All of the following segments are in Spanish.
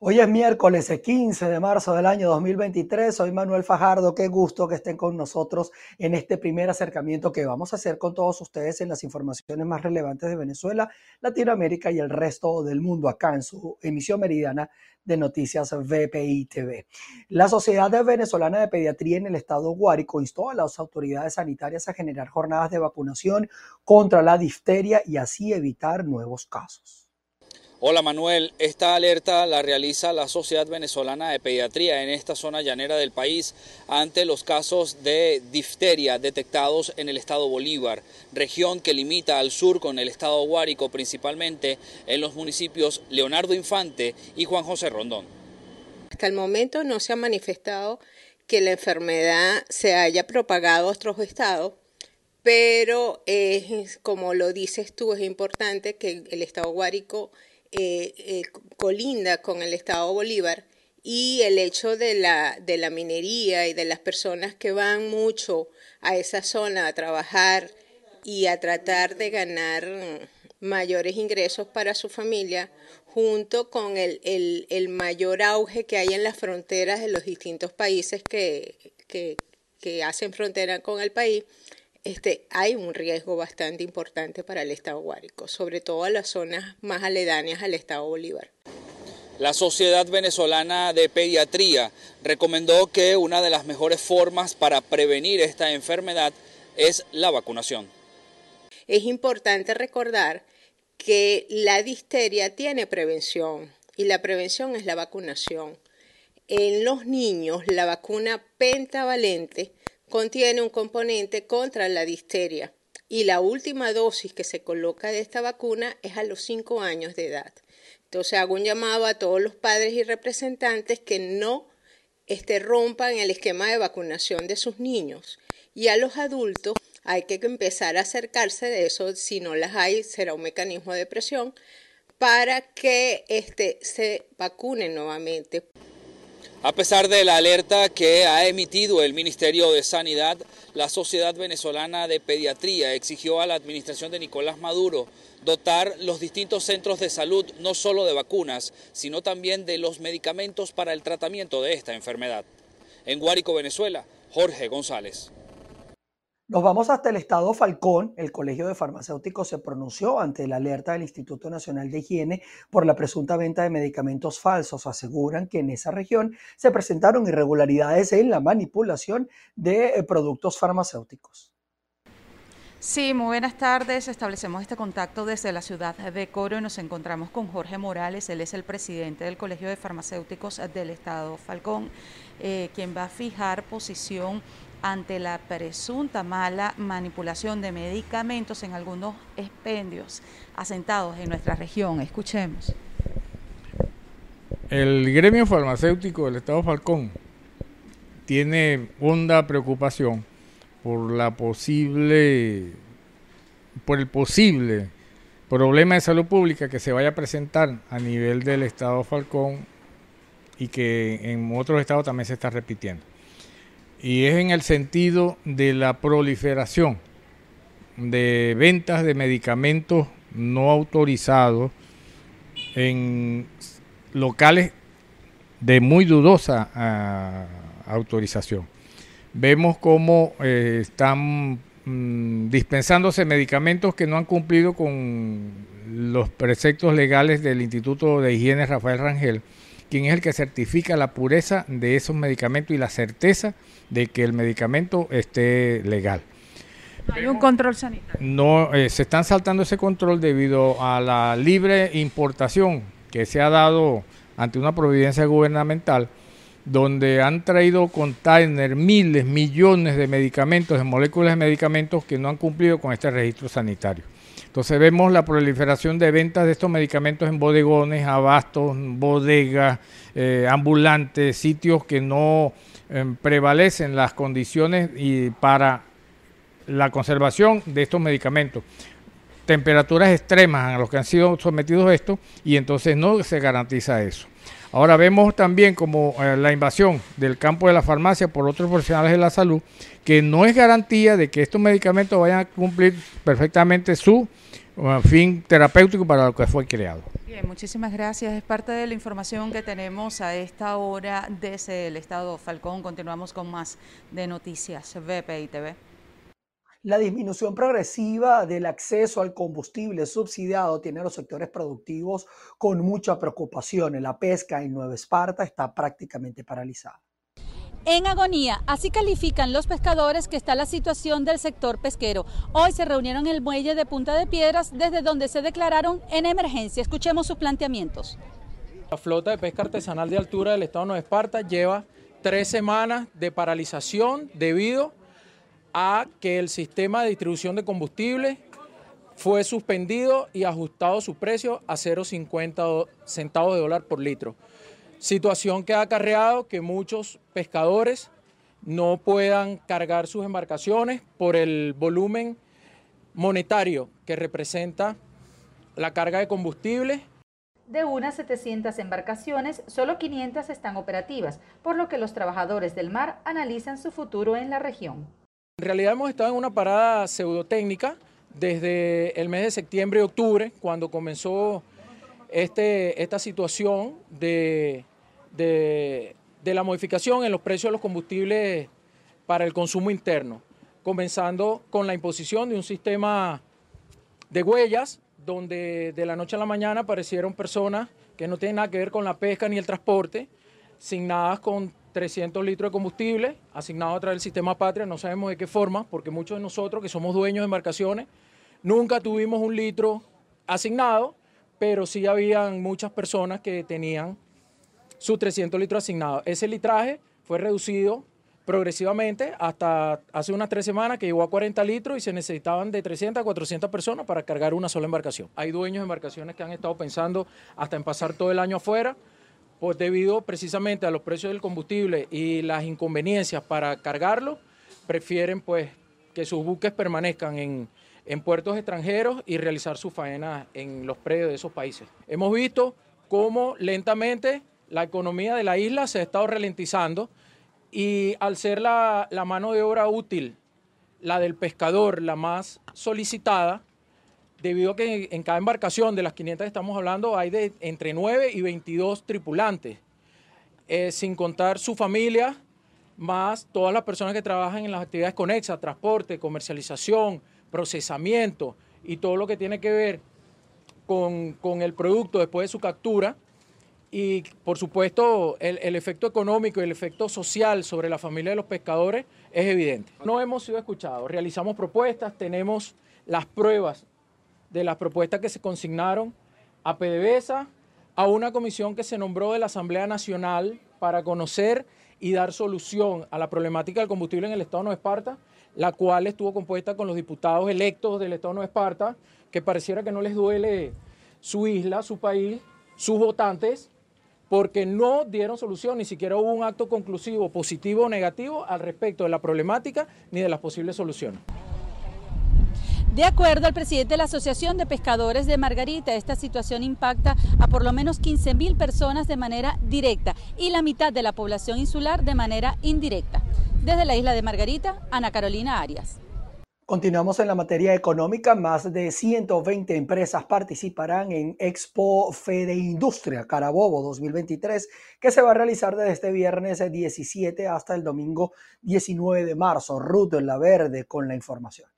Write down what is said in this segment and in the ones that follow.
Hoy es miércoles 15 de marzo del año 2023. Soy Manuel Fajardo. Qué gusto que estén con nosotros en este primer acercamiento que vamos a hacer con todos ustedes en las informaciones más relevantes de Venezuela, Latinoamérica y el resto del mundo acá en su emisión meridiana de noticias VPI TV. La Sociedad Venezolana de Pediatría en el estado Guárico instó a las autoridades sanitarias a generar jornadas de vacunación contra la difteria y así evitar nuevos casos. Hola Manuel, esta alerta la realiza la Sociedad Venezolana de Pediatría en esta zona llanera del país ante los casos de difteria detectados en el estado Bolívar, región que limita al sur con el estado Guárico, principalmente en los municipios Leonardo Infante y Juan José Rondón. Hasta el momento no se ha manifestado que la enfermedad se haya propagado a otros estados, pero como lo dices tú, es importante que el estado Guárico eh, eh, colinda con el Estado Bolívar y el hecho de la, de la minería y de las personas que van mucho a esa zona a trabajar y a tratar de ganar mayores ingresos para su familia, junto con el, el, el mayor auge que hay en las fronteras de los distintos países que, que, que hacen frontera con el país, este, hay un riesgo bastante importante para el Estado Guárico, sobre todo a las zonas más aledañas al Estado Bolívar. La Sociedad Venezolana de Pediatría recomendó que una de las mejores formas para prevenir esta enfermedad es la vacunación. Es importante recordar que la difteria tiene prevención y la prevención es la vacunación. En los niños, la vacuna pentavalente contiene un componente contra la difteria y la última dosis que se coloca de esta vacuna es a los 5 años de edad. Entonces hago un llamado a todos los padres y representantes que no este, rompan el esquema de vacunación de sus niños. Y a los adultos hay que empezar a acercarse de eso, si no las hay, será un mecanismo de presión para que este, se vacunen nuevamente. A pesar de la alerta que ha emitido el Ministerio de Sanidad, la Sociedad Venezolana de Pediatría exigió a la administración de Nicolás Maduro dotar los distintos centros de salud no solo de vacunas, sino también de los medicamentos para el tratamiento de esta enfermedad. En Guárico, Venezuela, Jorge González. Nos vamos hasta el estado Falcón. El Colegio de Farmacéuticos se pronunció ante la alerta del Instituto Nacional de Higiene por la presunta venta de medicamentos falsos. Aseguran que en esa región se presentaron irregularidades en la manipulación de eh, productos farmacéuticos. Sí, muy buenas tardes. Establecemos este contacto desde la ciudad de Coro y nos encontramos con Jorge Morales. Él es el presidente del Colegio de Farmacéuticos del Estado Falcón, eh, quien va a fijar posición ante la presunta mala manipulación de medicamentos en algunos expendios asentados en nuestra región. Escuchemos. El gremio farmacéutico del Estado Falcón tiene honda preocupación por la posible por el posible problema de salud pública que se vaya a presentar a nivel del Estado Falcón y que en otros estados también se está repitiendo y es en el sentido de la proliferación de ventas de medicamentos no autorizados en locales de muy dudosa ah, autorización. Vemos cómo eh, están mm, dispensándose medicamentos que no han cumplido con los preceptos legales del Instituto de Higiene Rafael Rangel quien es el que certifica la pureza de esos medicamentos y la certeza de que el medicamento esté legal. ¿Hay un control sanitario? No, eh, se están saltando ese control debido a la libre importación que se ha dado ante una providencia gubernamental, donde han traído container miles, millones de medicamentos, de moléculas de medicamentos que no han cumplido con este registro sanitario. Entonces vemos la proliferación de ventas de estos medicamentos en bodegones, abastos, bodegas, eh, ambulantes, sitios que no em, prevalecen las condiciones y para la conservación de estos medicamentos. temperaturas extremas a los que han sido sometidos estos y entonces no se garantiza eso. Ahora vemos también como eh, la invasión del campo de la farmacia por otros profesionales de la salud, que no es garantía de que estos medicamentos vayan a cumplir perfectamente su uh, fin terapéutico para lo que fue creado. Bien, muchísimas gracias. Es parte de la información que tenemos a esta hora desde el Estado Falcón. Continuamos con más de noticias BPI TV. La disminución progresiva del acceso al combustible subsidiado tiene a los sectores productivos con mucha preocupación. La pesca en Nueva Esparta está prácticamente paralizada. En agonía, así califican los pescadores que está la situación del sector pesquero. Hoy se reunieron en el muelle de Punta de Piedras, desde donde se declararon en emergencia. Escuchemos sus planteamientos. La flota de pesca artesanal de altura del estado de Nueva Esparta lleva tres semanas de paralización debido a que el sistema de distribución de combustible fue suspendido y ajustado su precio a 0,50 centavos de dólar por litro. Situación que ha acarreado que muchos pescadores no puedan cargar sus embarcaciones por el volumen monetario que representa la carga de combustible. De unas 700 embarcaciones, solo 500 están operativas, por lo que los trabajadores del mar analizan su futuro en la región. En realidad hemos estado en una parada pseudotécnica desde el mes de septiembre y octubre, cuando comenzó este, esta situación de, de, la modificación en los precios de los combustibles para el consumo interno, comenzando con la imposición de un sistema de huellas, donde de la noche a la mañana aparecieron personas que no tienen nada que ver con la pesca ni el transporte, asignadas con 300 litros de combustible asignado a través del sistema Patria, no sabemos de qué forma, porque muchos de nosotros que somos dueños de embarcaciones, nunca tuvimos un litro asignado, pero sí habían muchas personas que tenían sus 300 litros asignados. Ese litraje fue reducido progresivamente hasta hace unas tres semanas que llegó a 40 litros y se necesitaban de 300 a 400 personas para cargar una sola embarcación. Hay dueños de embarcaciones que han estado pensando hasta en pasar todo el año afuera pues debido precisamente a los precios del combustible y las inconveniencias para cargarlo, prefieren pues que sus buques permanezcan en, en puertos extranjeros y realizar su faena en los predios de esos países. Hemos visto cómo lentamente la economía de la isla se ha estado ralentizando y al ser la, la mano de obra útil, la del pescador, la más solicitada, debido a que en cada embarcación de las 500 que estamos hablando hay de entre 9 y 22 tripulantes, eh, sin contar su familia, más todas las personas que trabajan en las actividades conexas, transporte, comercialización, procesamiento y todo lo que tiene que ver con, el producto después de su captura. Y por supuesto el, el efecto económico y el efecto social sobre la familia de los pescadores es evidente. No hemos sido escuchados, realizamos propuestas, tenemos las pruebas de las propuestas que se consignaron a PDVSA, a una comisión que se nombró de la Asamblea Nacional para conocer y dar solución a la problemática del combustible en el Estado de Nueva Esparta, la cual estuvo compuesta con los diputados electos del Estado de Esparta, que pareciera que no les duele su isla, su país, sus votantes, porque no dieron solución, ni siquiera hubo un acto conclusivo, positivo o negativo al respecto de la problemática ni de las posibles soluciones. De acuerdo al presidente de la Asociación de Pescadores de Margarita, esta situación impacta a por lo menos 15 mil personas de manera directa y la mitad de la población insular de manera indirecta. Desde la isla de Margarita, Ana Carolina Arias. Continuamos en la materia económica. Más de 120 empresas participarán en Expo Fede Industria Carabobo 2023, que se va a realizar desde este viernes 17 hasta el domingo 19 de marzo. Ruth La Verde con la información.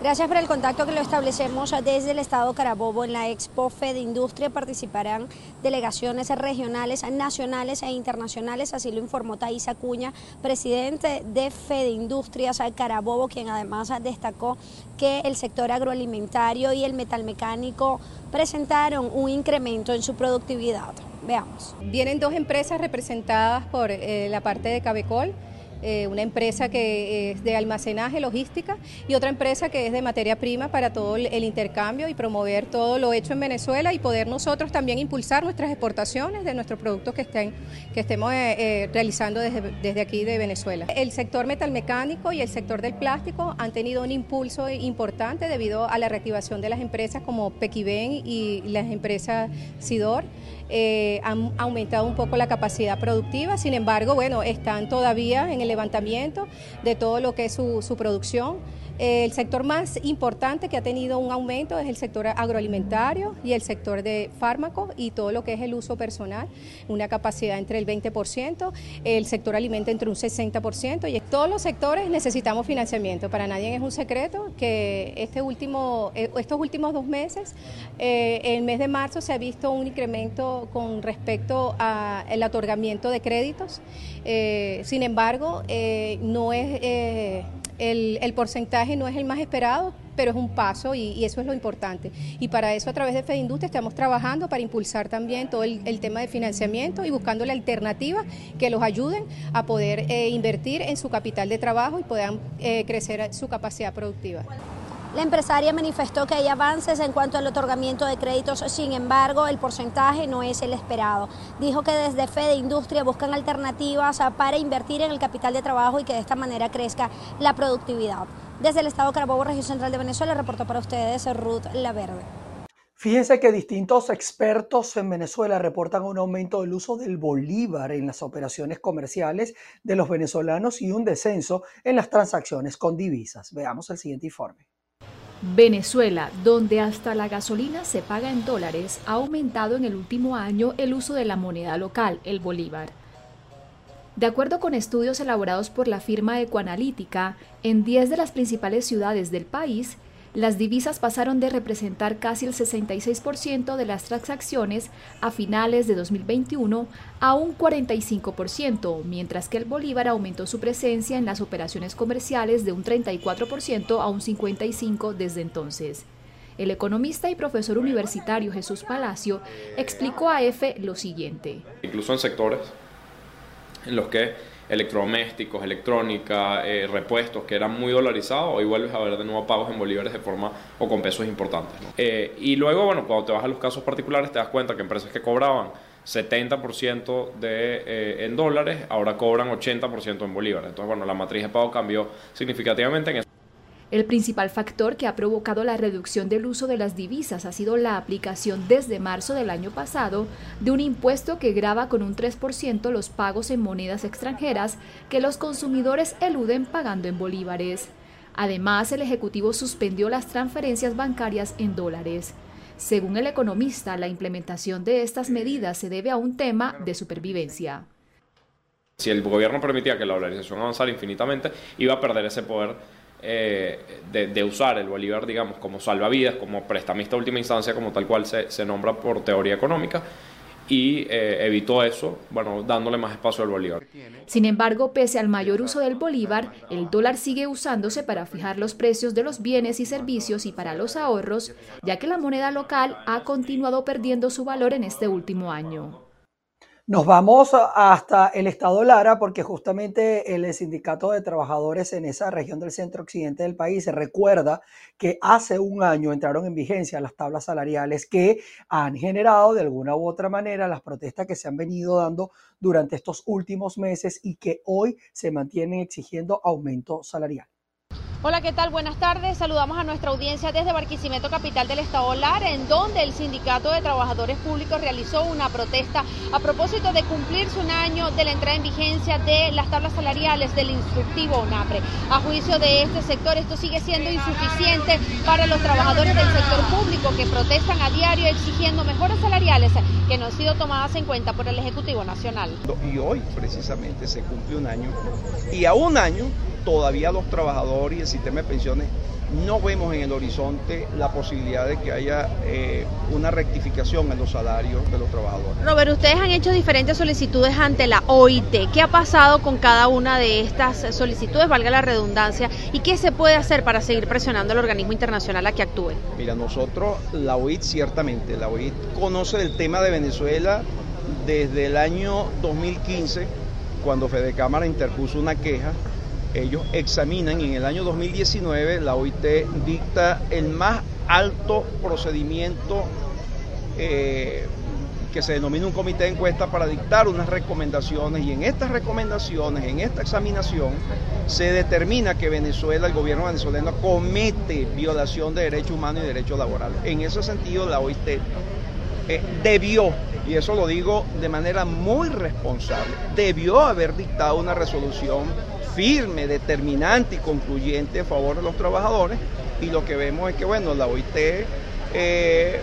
Gracias por el contacto que lo establecemos desde el Estado Carabobo. En la Expo Fede Industria participarán delegaciones regionales, nacionales e internacionales, así lo informó Thais Acuña, presidente de Fede Industrias Carabobo, quien además destacó que el sector agroalimentario y el metalmecánico presentaron un incremento en su productividad. Veamos. Vienen dos empresas representadas por eh, la parte de Cabecol eh, una empresa que es de almacenaje, logística, y otra empresa que es de materia prima para todo el intercambio y promover todo lo hecho en Venezuela y poder nosotros también impulsar nuestras exportaciones de nuestros productos que, estén, que estemos eh, eh, realizando desde, desde aquí de Venezuela. El sector metalmecánico y el sector del plástico han tenido un impulso importante debido a la reactivación de las empresas como Pequiven y las empresas Sidor. Eh, han aumentado un poco la capacidad productiva, sin embargo, bueno, están todavía en el levantamiento de todo lo que es su, producción. El sector más importante que ha tenido un aumento es el sector agroalimentario y el sector de fármacos y todo lo que es el uso personal, una capacidad entre el 20%, el sector alimento entre un 60% y todos los sectores necesitamos financiamiento. Para nadie es un secreto que este último, eh, estos últimos dos meses, eh, el mes de marzo se ha visto un incremento con respecto al otorgamiento de créditos. Eh, sin embargo, no es el, porcentaje no es el más esperado, pero es un paso y, eso es lo importante. Y para eso a través de FEDINDUSTRIA estamos trabajando para impulsar también todo el, tema de financiamiento y buscando la alternativa que los ayuden a poder eh, invertir en su capital de trabajo y puedan eh, crecer su capacidad productiva. La empresaria manifestó que hay avances en cuanto al otorgamiento de créditos, sin embargo, el porcentaje no es el esperado. Dijo que desde Fede Industria buscan alternativas para invertir en el capital de trabajo y que de esta manera crezca la productividad. Desde el Estado Carabobo, región central de Venezuela, reportó para ustedes Ruth Laverde. Fíjense que distintos expertos en Venezuela reportan un aumento del uso del bolívar en las operaciones comerciales de los venezolanos y un descenso en las transacciones con divisas. Veamos el siguiente informe. Venezuela, donde hasta la gasolina se paga en dólares, ha aumentado en el último año el uso de la moneda local, el bolívar. De acuerdo con estudios elaborados por la firma Ecoanalítica, en 10 de las principales ciudades del país, las divisas pasaron de representar casi el 66% de las transacciones a finales de 2021 a un 45%, mientras que el bolívar aumentó su presencia en las operaciones comerciales de un 34% a un 55% desde entonces. El economista y profesor universitario Jesús Palacio explicó a EFE lo siguiente. Incluso en sectores en los que electrodomésticos, electrónica, eh, repuestos, que eran muy dolarizados, hoy vuelves a ver de nuevo pagos en bolívares de forma o con pesos importantes. Eh, y luego, bueno, cuando te vas a los casos particulares, te das cuenta que empresas que cobraban 70% de, eh, en dólares, ahora cobran 80% en bolívares. Entonces, bueno, la matriz de pago cambió significativamente en eso. El principal factor que ha provocado la reducción del uso de las divisas ha sido la aplicación desde marzo del año pasado de un impuesto que grava con un 3% los pagos en monedas extranjeras que los consumidores eluden pagando en bolívares. Además, el Ejecutivo suspendió las transferencias bancarias en dólares. Según el economista, la implementación de estas medidas se debe a un tema de supervivencia. Si el gobierno permitía que la dolarización avanzara infinitamente, iba a perder ese poder eh, de, usar el Bolívar, digamos, como salvavidas, como prestamista última instancia, como tal cual se, se nombra por teoría económica, y eh, evitó eso, bueno, dándole más espacio al Bolívar. Sin embargo, pese al mayor uso del Bolívar, el dólar sigue usándose para fijar los precios de los bienes y servicios y para los ahorros, ya que la moneda local ha continuado perdiendo su valor en este último año. Nos vamos hasta el estado Lara porque justamente el sindicato de trabajadores en esa región del centro occidente del país recuerda que hace un año entraron en vigencia las tablas salariales que han generado de alguna u otra manera las protestas que se han venido dando durante estos últimos meses y que hoy se mantienen exigiendo aumento salarial. Hola, ¿qué tal? Buenas tardes. Saludamos a nuestra audiencia desde Barquisimeto, capital del Estado Lara, en donde el Sindicato de Trabajadores Públicos realizó una protesta a propósito de cumplirse un año de la entrada en vigencia de las tablas salariales del instructivo ONAPRE. A juicio de este sector, esto sigue siendo insuficiente para los trabajadores del sector público que protestan a diario exigiendo mejoras salariales que no han sido tomadas en cuenta por el Ejecutivo Nacional. Y hoy precisamente se cumple un año y a un año todavía los trabajadores y el sistema de pensiones no vemos en el horizonte la posibilidad de que haya eh, una rectificación en los salarios de los trabajadores. Robert, ustedes han hecho diferentes solicitudes ante la OIT. ¿Qué ha pasado con cada una de estas solicitudes, valga la redundancia, y qué se puede hacer para seguir presionando al organismo internacional a que actúe? Mira, nosotros, la OIT ciertamente, la OIT conoce el tema de Venezuela desde el año 2015 cuando Fede Cámara interpuso una queja, ellos examinan en el año 2019 la OIT dicta el más alto procedimiento eh, que se denomina un comité de encuesta para dictar unas recomendaciones y en estas recomendaciones, en esta examinación, se determina que Venezuela, el gobierno venezolano, comete violación de derechos humanos y derechos laborales. En ese sentido, la OIT eh, debió, y eso lo digo de manera muy responsable, debió haber dictado una resolución firme, determinante y concluyente a favor de los trabajadores. Y lo que vemos es que, bueno, la OIT eh,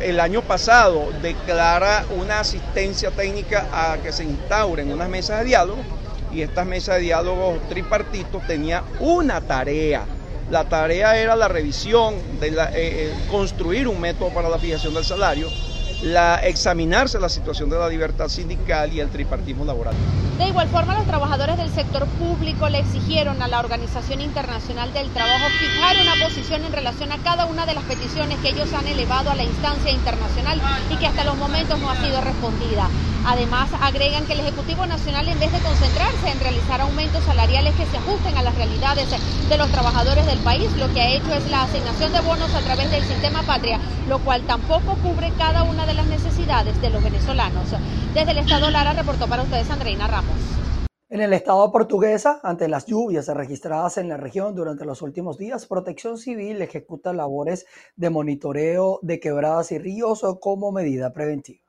el año pasado declara una asistencia técnica a que se instauren unas mesas de diálogo. Y estas mesas de diálogo tripartitos tenían una tarea. La tarea era la revisión, de la, eh, eh, construir un método para la fijación del salario, la, examinarse la situación de la libertad sindical y el tripartismo laboral. De igual forma, los trabajadores del sector público le exigieron a la Organización Internacional del Trabajo fijar una posición en relación a cada una de las peticiones que ellos han elevado a la instancia internacional y que hasta los momentos no ha sido respondida. Además, agregan que el Ejecutivo Nacional, en vez de concentrarse en realizar aumentos salariales que se ajusten a las realidades de los trabajadores del país, lo que ha hecho es la asignación de bonos a través del sistema patria, lo cual tampoco cubre cada una de las necesidades de los venezolanos. Desde el Estado Lara reportó para ustedes Andreina Ramos. En el estado portuguesa, ante las lluvias registradas en la región durante los últimos días, Protección Civil ejecuta labores de monitoreo de quebradas y ríos como medida preventiva.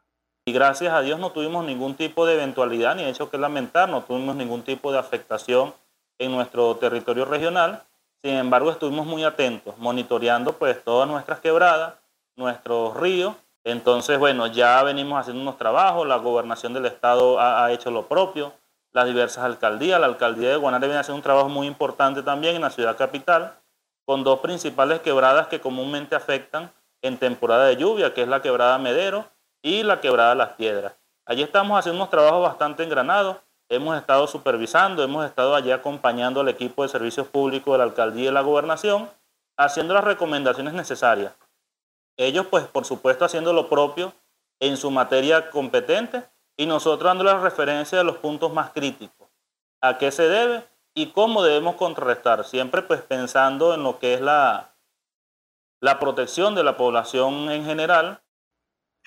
Y gracias a Dios no tuvimos ningún tipo de eventualidad ni hecho que lamentar, no tuvimos ningún tipo de afectación en nuestro territorio regional. Sin embargo, estuvimos muy atentos, monitoreando pues todas nuestras quebradas, nuestros ríos. Entonces, bueno, ya venimos haciendo unos trabajos, la gobernación del estado ha, hecho lo propio, las diversas alcaldías. La alcaldía de Guanare viene haciendo un trabajo muy importante también en la ciudad capital, con dos principales quebradas que comúnmente afectan en temporada de lluvia, que es la quebrada Medero y la quebrada Las Piedras. Allí estamos haciendo unos trabajos bastante engranados. Hemos estado supervisando, hemos estado allí acompañando al equipo de servicios públicos de la alcaldía y la gobernación, haciendo las recomendaciones necesarias. Ellos, pues, por supuesto, haciendo lo propio en su materia competente y nosotros dando la referencia de los puntos más críticos, a qué se debe y cómo debemos contrarrestar, siempre pues pensando en lo que es la, la protección de la población en general.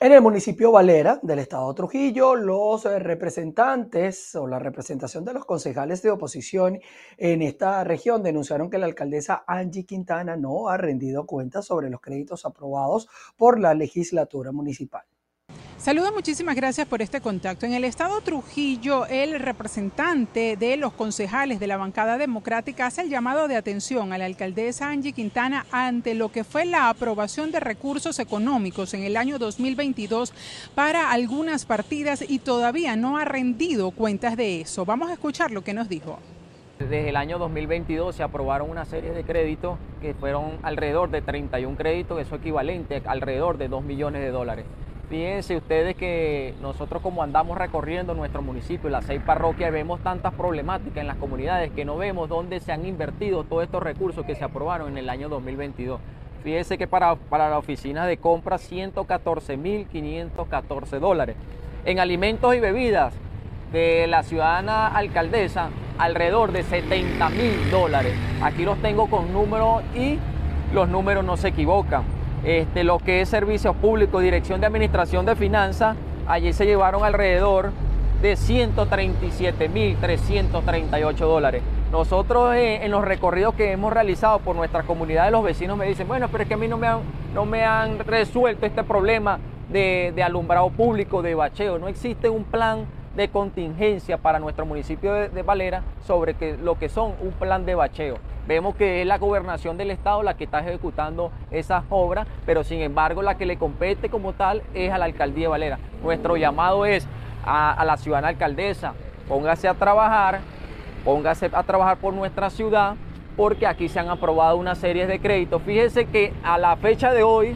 En el municipio Valera del estado Trujillo, los representantes o la representación de los concejales de oposición en esta región denunciaron que la alcaldesa Angie Quintana no ha rendido cuentas sobre los créditos aprobados por la legislatura municipal. Saludos, muchísimas gracias por este contacto. En el estado Trujillo, el representante de los concejales de la bancada democrática hace el llamado de atención a la alcaldesa Angie Quintana ante lo que fue la aprobación de recursos económicos en el año 2022 para algunas partidas y todavía no ha rendido cuentas de eso. Vamos a escuchar lo que nos dijo. Desde el año 2022 se aprobaron una serie de créditos que fueron alrededor de 31 créditos, eso equivalente a alrededor de 2 millones de dólares. Fíjense ustedes que nosotros como andamos recorriendo nuestro municipio, las seis parroquias, vemos tantas problemáticas en las comunidades que no vemos dónde se han invertido todos estos recursos que se aprobaron en el año 2022. Fíjense que para, para la oficina de compra 114.514 dólares. En alimentos y bebidas de la ciudadana alcaldesa, alrededor de 70 mil dólares. Aquí los tengo con números y los números no se equivocan este, lo que es servicios públicos, dirección de administración de finanzas, allí se llevaron alrededor de 137.338 dólares. Nosotros eh, en los recorridos que hemos realizado por nuestra comunidad los vecinos me dicen, bueno, pero es que a mí no me han, no me han resuelto este problema de alumbrado público, de bacheo. No existe un plan de contingencia para nuestro municipio de, Valera sobre que, lo que son un plan de bacheo. Vemos que es la gobernación del estado la que está ejecutando esas obras, pero sin embargo la que le compete como tal es a la alcaldía de Valera. Nuestro llamado es a, a la ciudadana alcaldesa, póngase a trabajar, póngase a trabajar por nuestra ciudad, porque aquí se han aprobado una serie de créditos. Fíjese que a la fecha de hoy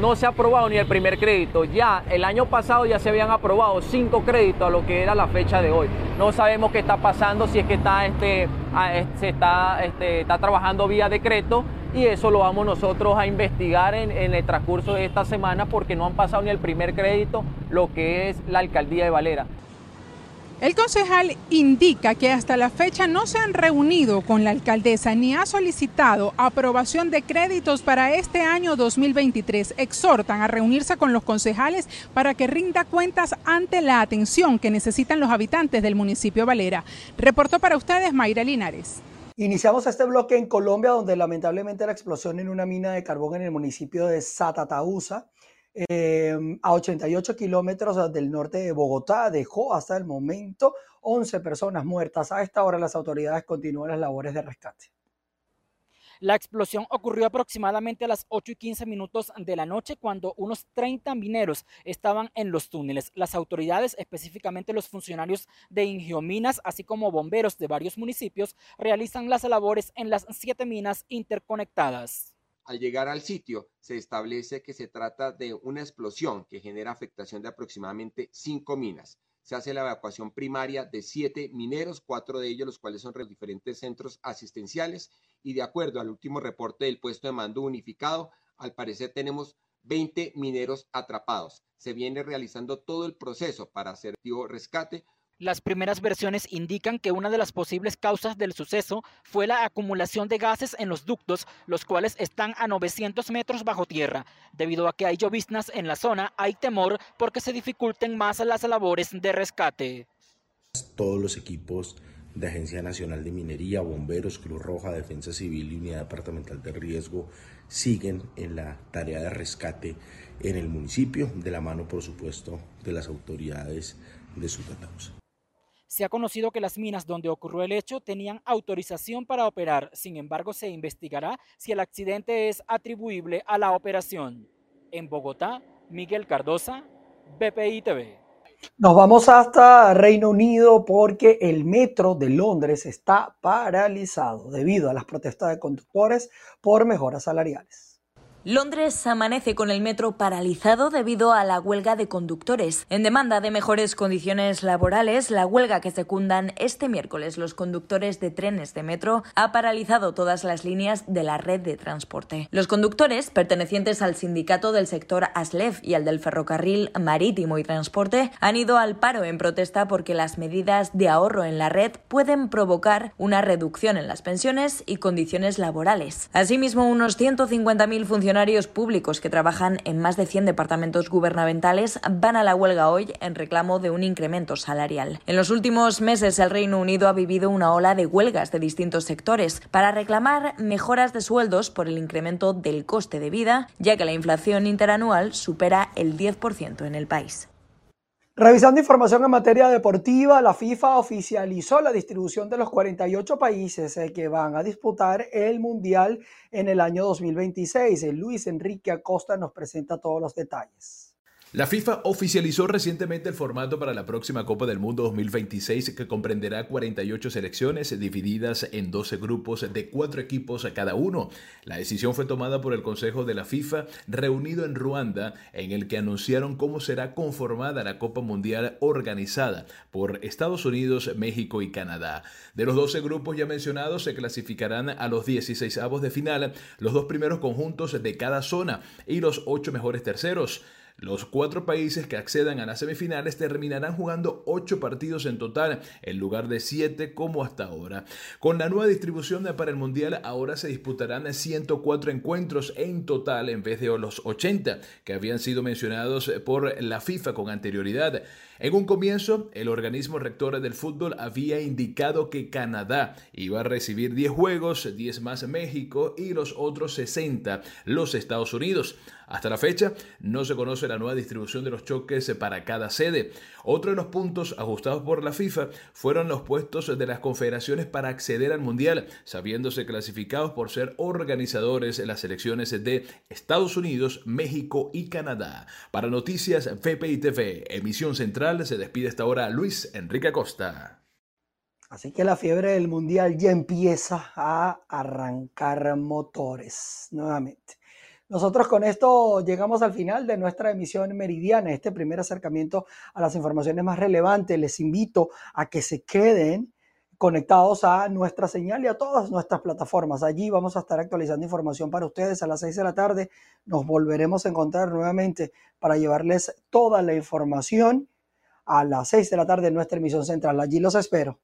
no se ha aprobado ni el primer crédito. Ya el año pasado ya se habían aprobado cinco créditos a lo que era la fecha de hoy. No sabemos qué está pasando, si es que está, este, se está, este, está trabajando vía decreto y eso lo vamos nosotros a investigar en, en, el transcurso de esta semana porque no han pasado ni el primer crédito lo que es la alcaldía de Valera. El concejal indica que hasta la fecha no se han reunido con la alcaldesa ni ha solicitado aprobación de créditos para este año 2023. Exhortan a reunirse con los concejales para que rinda cuentas ante la atención que necesitan los habitantes del municipio Valera. Reportó para ustedes Mayra Linares. Iniciamos este bloque en Colombia, donde lamentablemente la explosión en una mina de carbón en el municipio de Satatausa Em, a 88 kilómetros del norte de Bogotá. Dejó hasta el momento 11 personas muertas. A esta hora las autoridades continúan las labores de rescate. La explosión ocurrió aproximadamente a las 8 y 15 minutos de la noche cuando unos 30 mineros estaban en los túneles. Las autoridades, específicamente los funcionarios de Ingiominas, así como bomberos de varios municipios, realizan las labores en las siete minas interconectadas. Al llegar al sitio, se establece que se trata de una explosión que genera afectación de aproximadamente cinco minas. Se hace la evacuación primaria de siete mineros, cuatro de ellos los cuales son de diferentes centros asistenciales y de acuerdo al último reporte del puesto de mando unificado, al parecer tenemos 20 mineros atrapados. Se viene realizando todo el proceso para hacer rescate las primeras versiones indican que una de las posibles causas del suceso fue la acumulación de gases en los ductos, los cuales están a 900 metros bajo tierra. Debido a que hay lloviznas en la zona, hay temor porque se dificulten más las labores de rescate. Todos los equipos de Agencia Nacional de Minería, Bomberos, Cruz Roja, Defensa Civil y Unidad Departamental de Riesgo siguen en la tarea de rescate en el municipio, de la mano, por supuesto, de las autoridades de su Sutatausa. Se ha conocido que las minas donde ocurrió el hecho tenían autorización para operar, sin embargo se investigará si el accidente es atribuible a la operación. En Bogotá, Miguel Cardosa, BPI TV. Nos vamos hasta Reino Unido porque el metro de Londres está paralizado debido a las protestas de conductores por mejoras salariales. Londres amanece con el metro paralizado debido a la huelga de conductores. En demanda de mejores condiciones laborales, la huelga que secundan este miércoles los conductores de trenes de metro ha paralizado todas las líneas de la red de transporte. Los conductores, pertenecientes al sindicato del sector ASLEF y al del ferrocarril marítimo y transporte, han ido al paro en protesta porque las medidas de ahorro en la red pueden provocar una reducción en las pensiones y condiciones laborales. Asimismo, unos 150.000 funcionarios funcionarios públicos que trabajan en más de 100 departamentos gubernamentales van a la huelga hoy en reclamo de un incremento salarial. En los últimos meses el Reino Unido ha vivido una ola de huelgas de distintos sectores para reclamar mejoras de sueldos por el incremento del coste de vida, ya que la inflación interanual supera el 10% en el país. Revisando información en materia deportiva, la FIFA oficializó la distribución de los 48 países eh, que van a disputar el Mundial en el año 2026. Luis Enrique Acosta nos presenta todos los detalles. La FIFA oficializó recientemente el formato para la próxima Copa del Mundo 2026 que comprenderá 48 selecciones divididas en 12 grupos de 4 equipos cada uno. La decisión fue tomada por el Consejo de la FIFA reunido en Ruanda en el que anunciaron cómo será conformada la Copa Mundial organizada por Estados Unidos, México y Canadá. De los 12 grupos ya mencionados se clasificarán a los 16 avos de final los dos primeros conjuntos de cada zona y los 8 mejores terceros. Los cuatro países que accedan a las semifinales terminarán jugando ocho partidos en total, en lugar de siete como hasta ahora. Con la nueva distribución para el Mundial, ahora se disputarán 104 encuentros en total en vez de los 80 que habían sido mencionados por la FIFA con anterioridad. En un comienzo, el organismo rector del fútbol había indicado que Canadá iba a recibir 10 juegos, 10 más México y los otros 60 los Estados Unidos. Hasta la fecha no se conoce la nueva distribución de los choques para cada sede. Otro de los puntos ajustados por la FIFA fueron los puestos de las confederaciones para acceder al Mundial, sabiéndose clasificados por ser organizadores en las selecciones de Estados Unidos, México y Canadá. Para Noticias VPI TV, emisión central, se despide esta hora Luis Enrique Acosta. Así que la fiebre del Mundial ya empieza a arrancar motores nuevamente. Nosotros con esto llegamos al final de nuestra emisión meridiana, este primer acercamiento a las informaciones más relevantes. Les invito a que se queden conectados a nuestra señal y a todas nuestras plataformas. Allí vamos a estar actualizando información para ustedes a las 6 de la tarde. Nos volveremos a encontrar nuevamente para llevarles toda la información a las 6 de la tarde en nuestra emisión central. Allí los espero.